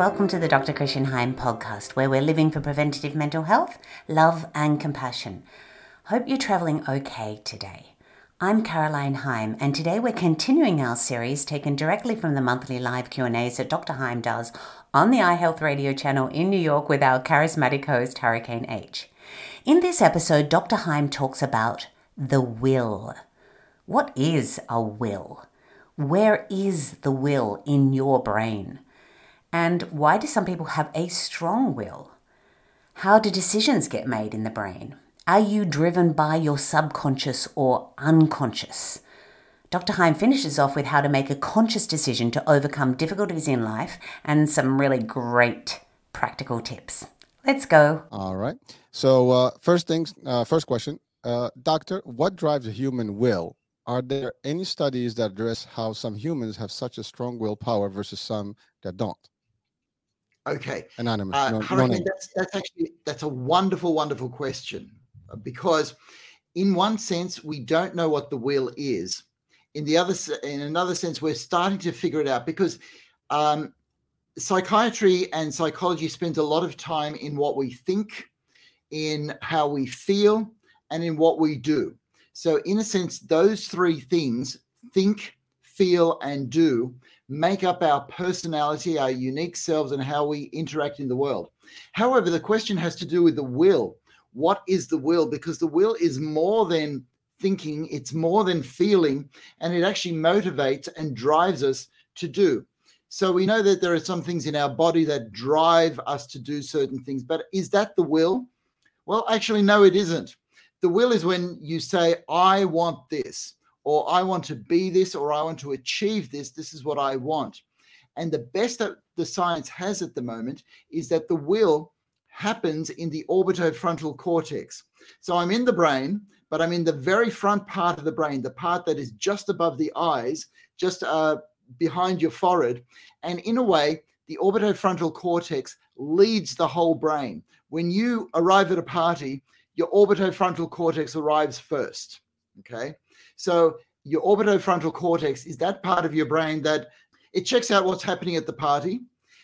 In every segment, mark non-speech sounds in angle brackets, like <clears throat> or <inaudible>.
welcome to the Dr. Christian Heim podcast, where we're living for preventative mental health, love, and compassion. Hope you're traveling okay today. I'm Caroline Heim, and today we're continuing our series taken directly from the monthly live Q&As that Dr. Heim does on the iHealth radio channel in New York with our charismatic host, Hurricane H. In this episode, Dr. Heim talks about the will. What is a will? Where is the will in your brain? And why do some people have a strong will? How do decisions get made in the brain? Are you driven by your subconscious or unconscious? Dr. Heim finishes off with how to make a conscious decision to overcome difficulties in life and some really great practical tips. Let's go. All right. So, uh, first things, uh, first question, uh, doctor, what drives a human will? Are there any studies that address how some humans have such a strong willpower versus some that don't? Okay. Anonymous. Uh, no, Hurricane, no that's that's actually that's a wonderful, wonderful question uh, because, in one sense, we don't know what the will is. In the other, in another sense, we're starting to figure it out because um, psychiatry and psychology spends a lot of time in what we think, in how we feel, and in what we do. So, in a sense, those three things think, feel, and do make up our personality, our unique selves, and how we interact in the world. However, the question has to do with the will. What is the will? Because the will is more than thinking, it's more than feeling, and it actually motivates and drives us to do. So we know that there are some things in our body that drive us to do certain things, but is that the will? Well, actually, no, it isn't. The will is when you say, I want this or I want to be this, or I want to achieve this. This is what I want. And the best that the science has at the moment is that the will happens in the orbitofrontal cortex. So I'm in the brain, but I'm in the very front part of the brain, the part that is just above the eyes, just uh, behind your forehead. And in a way, the orbitofrontal cortex leads the whole brain. When you arrive at a party, your orbitofrontal cortex arrives first. Okay. So your orbitofrontal cortex is that part of your brain that it checks out what's happening at the party,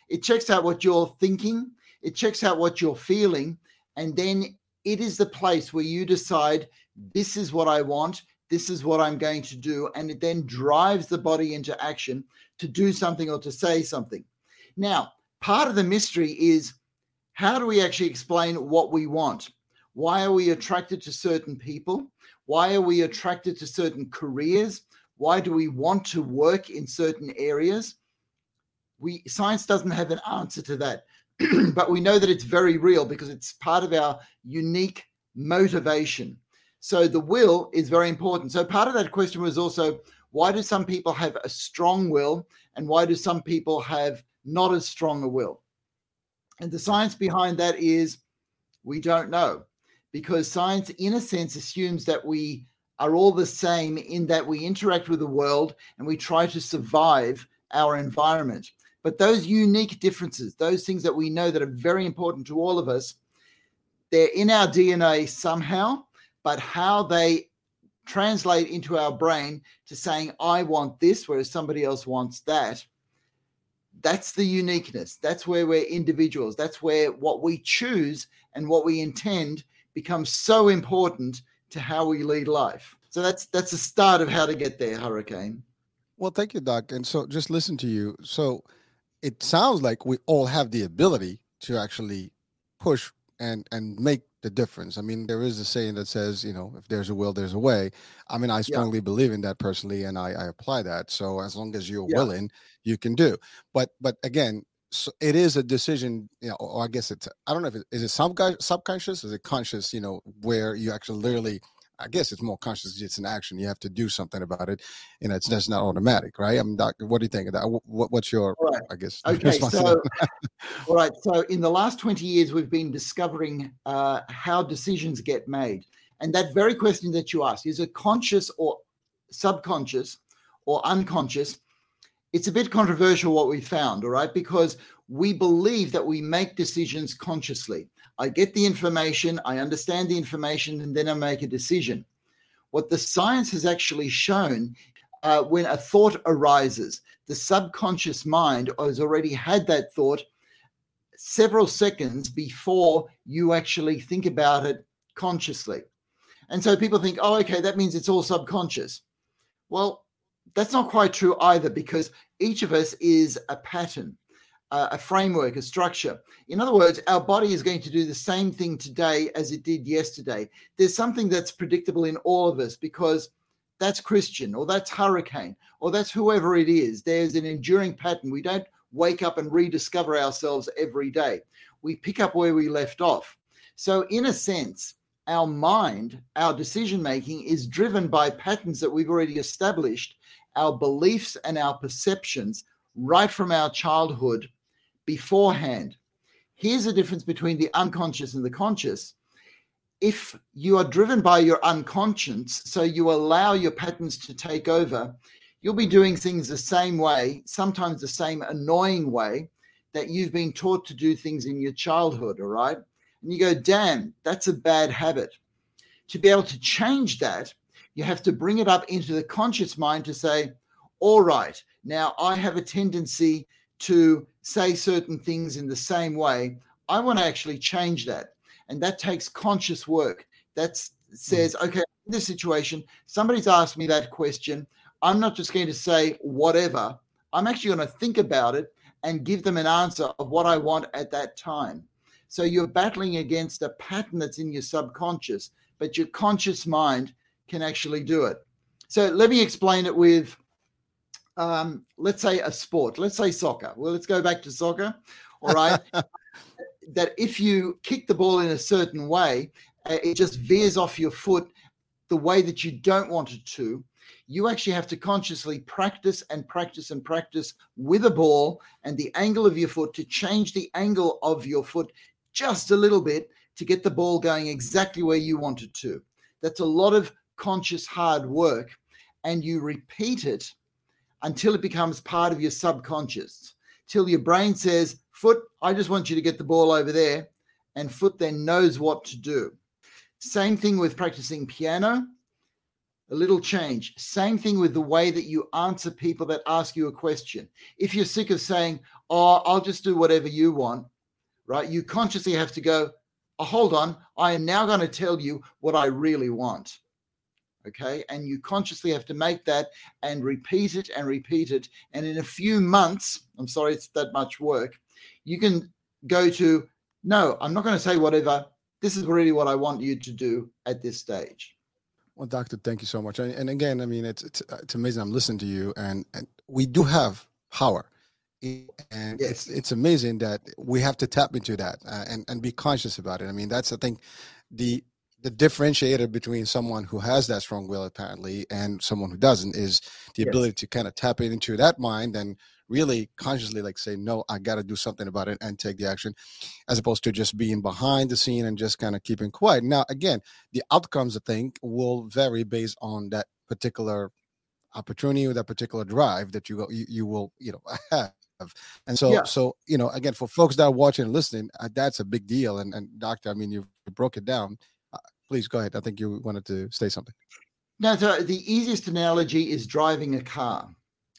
it checks out what you're thinking, it checks out what you're feeling, and then it is the place where you decide this is what I want, this is what I'm going to do, and it then drives the body into action to do something or to say something. Now, part of the mystery is how do we actually explain what we want? Why are we attracted to certain people? Why are we attracted to certain careers? Why do we want to work in certain areas? We science doesn't have an answer to that, <clears throat> but we know that it's very real because it's part of our unique motivation. So the will is very important. So part of that question was also why do some people have a strong will and why do some people have not as strong a will? And the science behind that is we don't know because science, in a sense, assumes that we are all the same in that we interact with the world and we try to survive our environment. But those unique differences, those things that we know that are very important to all of us, they're in our DNA somehow, but how they translate into our brain to saying, I want this, whereas somebody else wants that. That's the uniqueness. That's where we're individuals. That's where what we choose and what we intend becomes so important to how we lead life. So that's that's the start of how to get there, Hurricane. Well, thank you, Doc. And so just listen to you. So it sounds like we all have the ability to actually push and and make the difference. I mean, there is a saying that says, you know, if there's a will, there's a way. I mean, I strongly yeah. believe in that personally, and I, I apply that. So as long as you're yeah. willing, you can do. But but again, so it is a decision, you know, or I guess it's I don't know if it is it sub subconscious, is it conscious, you know, where you actually literally I guess it's more conscious. It's an action. You have to do something about it, and it's just not automatic, right? I mean, Doc, what do you think of that? What, what's your, right. I guess, <laughs> okay? So, all <laughs> right. So, in the last twenty years, we've been discovering uh, how decisions get made, and that very question that you ask is it conscious or subconscious or unconscious? It's a bit controversial what we found, all right, because we believe that we make decisions consciously. I get the information, I understand the information, and then I make a decision. What the science has actually shown uh, when a thought arises, the subconscious mind has already had that thought several seconds before you actually think about it consciously. And so people think, oh, okay, that means it's all subconscious. Well, that's not quite true either because each of us is a pattern, uh, a framework, a structure. In other words, our body is going to do the same thing today as it did yesterday. There's something that's predictable in all of us because that's Christian or that's hurricane or that's whoever it is. There's an enduring pattern. We don't wake up and rediscover ourselves every day. We pick up where we left off. So, in a sense, our mind, our decision making is driven by patterns that we've already established, our beliefs and our perceptions right from our childhood beforehand. Here's the difference between the unconscious and the conscious. If you are driven by your unconscious, so you allow your patterns to take over, you'll be doing things the same way, sometimes the same annoying way that you've been taught to do things in your childhood. All right and you go, damn, that's a bad habit. To be able to change that, you have to bring it up into the conscious mind to say, all right, now I have a tendency to say certain things in the same way. I want to actually change that. And that takes conscious work. That says, mm. okay, in this situation, somebody's asked me that question. I'm not just going to say whatever. I'm actually going to think about it and give them an answer of what I want at that time. So you're battling against a pattern that's in your subconscious, but your conscious mind can actually do it. So let me explain it with, um, let's say, a sport. Let's say soccer. Well, let's go back to soccer. All right. <laughs> that if you kick the ball in a certain way, uh, it just veers off your foot the way that you don't want it to. You actually have to consciously practice and practice and practice with a ball and the angle of your foot to change the angle of your foot just a little bit to get the ball going exactly where you want it to. That's a lot of conscious hard work. And you repeat it until it becomes part of your subconscious, till your brain says, Foot, I just want you to get the ball over there. And foot then knows what to do. Same thing with practicing piano, a little change. Same thing with the way that you answer people that ask you a question. If you're sick of saying, Oh, I'll just do whatever you want, right? You consciously have to go, oh, hold on, I am now going to tell you what I really want. Okay. And you consciously have to make that and repeat it and repeat it. And in a few months, I'm sorry it's that much work, you can go to, no, I'm not going to say whatever. This is really what I want you to do at this stage. Well, doctor, thank you so much. And, and again, I mean, it's, it's, it's amazing. I'm listening to you, and, and we do have power and yes. it's it's amazing that we have to tap into that uh, and and be conscious about it. I mean, that's I think the the differentiator between someone who has that strong will apparently and someone who doesn't is the yes. ability to kind of tap into that mind and really consciously like say no i got to do something about it and take the action as opposed to just being behind the scene and just kind of keeping quiet now again the outcomes i think will vary based on that particular opportunity or that particular drive that you, you, you will you know <laughs> have and so, yeah. so you know, again, for folks that are watching and listening, uh, that's a big deal. And, and doctor, I mean, you broke it down. Please go ahead. I think you wanted to say something. Now, so the easiest analogy is driving a car.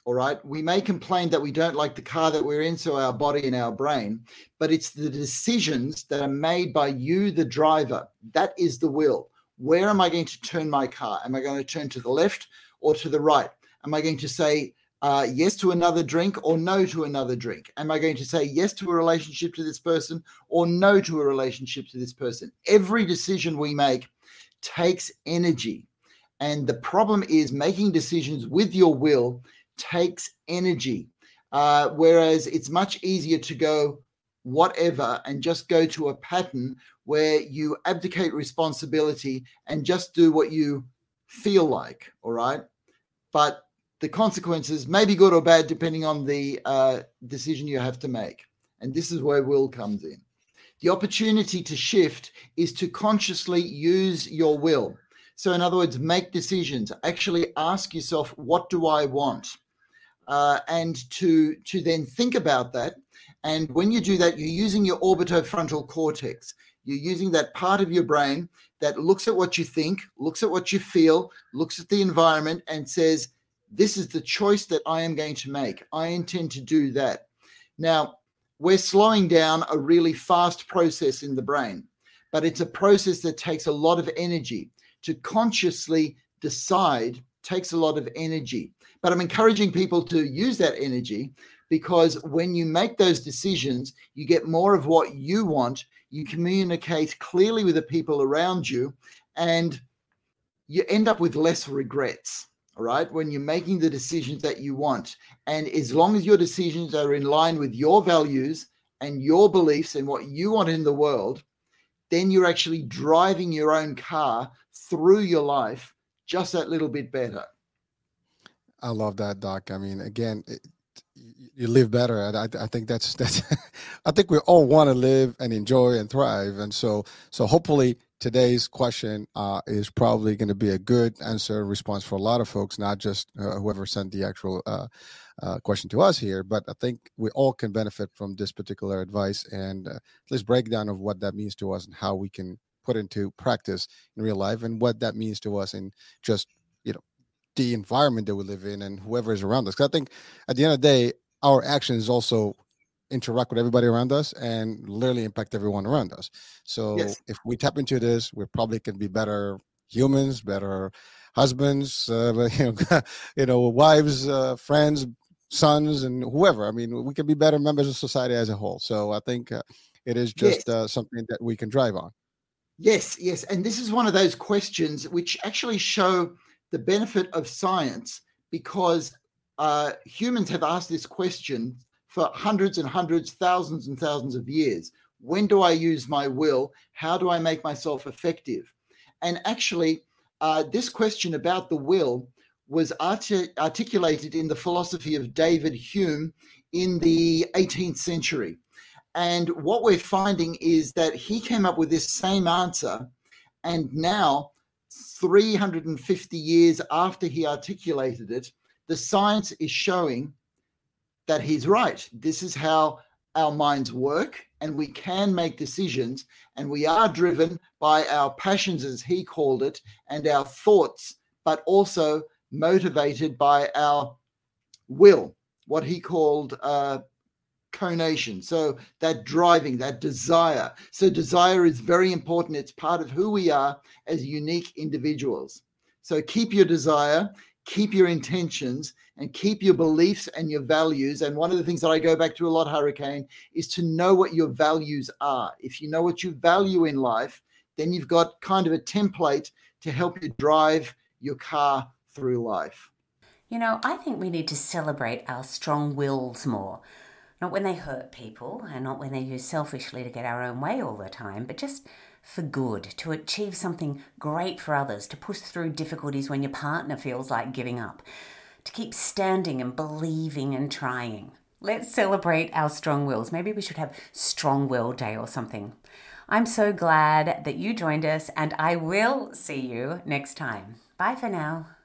All right. We may complain that we don't like the car that we're in, so our body and our brain, but it's the decisions that are made by you, the driver. That is the will. Where am I going to turn my car? Am I going to turn to the left or to the right? Am I going to say uh, yes to another drink or no to another drink? Am I going to say yes to a relationship to this person or no to a relationship to this person? Every decision we make takes energy. And the problem is making decisions with your will takes energy. Uh, whereas it's much easier to go whatever and just go to a pattern where you abdicate responsibility and just do what you feel like. All right. But the consequences may be good or bad depending on the uh, decision you have to make. And this is where will comes in. The opportunity to shift is to consciously use your will. So, in other words, make decisions. Actually, ask yourself, "What do I want?" Uh, and to to then think about that. And when you do that, you're using your orbitofrontal cortex. You're using that part of your brain that looks at what you think, looks at what you feel, looks at the environment, and says, this is the choice that I am going to make. I intend to do that. Now, we're slowing down a really fast process in the brain, but it's a process that takes a lot of energy. To consciously decide takes a lot of energy. But I'm encouraging people to use that energy because when you make those decisions, you get more of what you want. You communicate clearly with the people around you, and you end up with less regrets. Right. When you're making the decisions that you want. And as long as your decisions are in line with your values and your beliefs and what you want in the world, then you're actually driving your own car through your life just that little bit better. I love that, Doc. I mean, again, it, you live better. And I, I think that's <laughs> that's. I think we all want to live and enjoy and thrive, and so so hopefully today's question uh, is probably going to be a good answer response for a lot of folks, not just uh, whoever sent the actual uh, uh question to us here. But I think we all can benefit from this particular advice and uh, at least breakdown of what that means to us and how we can put into practice in real life and what that means to us in just you know the environment that we live in and whoever is around us. Because I think at the end of the day, our actions also interact with everybody around us and literally impact everyone around us. So yes. if we tap into this, we probably can be better humans, better husbands, uh, <laughs> you know, you know, wives, uh, friends, sons, and whoever. I mean, we can be better members of society as a whole. So I think uh, it is just yes. Uh, something that we can drive on. Yes, yes, and this is one of those questions which actually show the benefit of science because uh, humans have asked this question for hundreds and hundreds, thousands and thousands of years. When do I use my will? How do I make myself effective? And actually, uh, this question about the will was articulated in the philosophy of David Hume in the 18th century. And what we're finding is that he came up with this same answer. And now, 350 years after he articulated it, the science is showing that he's right. This is how our minds work, and we can make decisions, and we are driven by our passions, as he called it, and our thoughts, but also motivated by our will, what he called uh, conation. So that driving, that desire. So desire is very important. It's part of who we are as unique individuals. So keep your desire, keep your intentions and keep your beliefs and your values. And one of the things that I go back to a lot, Hurricane, is to know what your values are. If you know what you value in life, then you've got kind of a template to help you drive your car through life. You know, I think we need to celebrate our strong wills more. Not when they hurt people and not when they use selfishly to get our own way all the time, but just for good, to achieve something great for others, to push through difficulties when your partner feels like giving up, to keep standing and believing and trying. Let's celebrate our strong wills. Maybe we should have Strong Will Day or something. I'm so glad that you joined us, and I will see you next time. Bye for now.